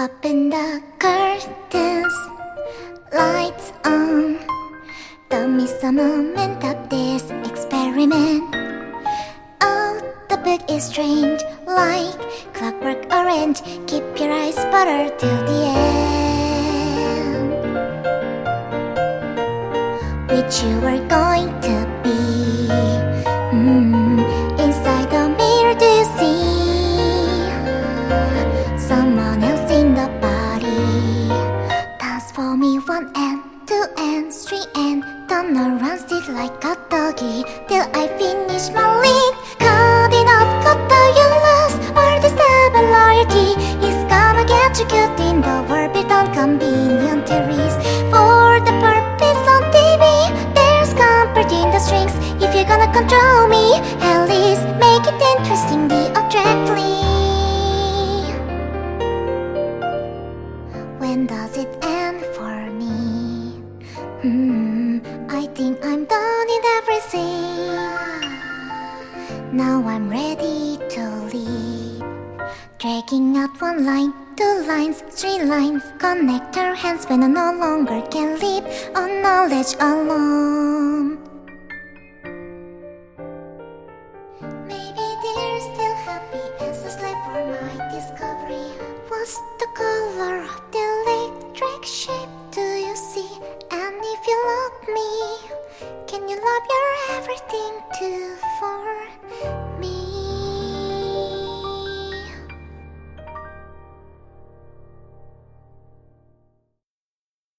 Open the curtains, lights on. Don't miss a moment of this experiment. Oh, the book is strange, like clockwork orange. Keep your eyes buttered till the end. Which you are going to and two and three and turn around, sit like a doggy till I finish my lead. Cutting off, cut the your lost the stable loyalty is gonna get you good in the world, on convenient theories. For the purpose on TV, there's comfort in the strings. If you're gonna control me, at least make it interestingly attractively. When does it end for me? Hmm, I think I'm done in everything. Now I'm ready to leave. Dragging out one line, two lines, three lines. Connect our hands when I no longer can live on knowledge alone. Maybe there's still happy answers left for my discovery. What's the color Too forever.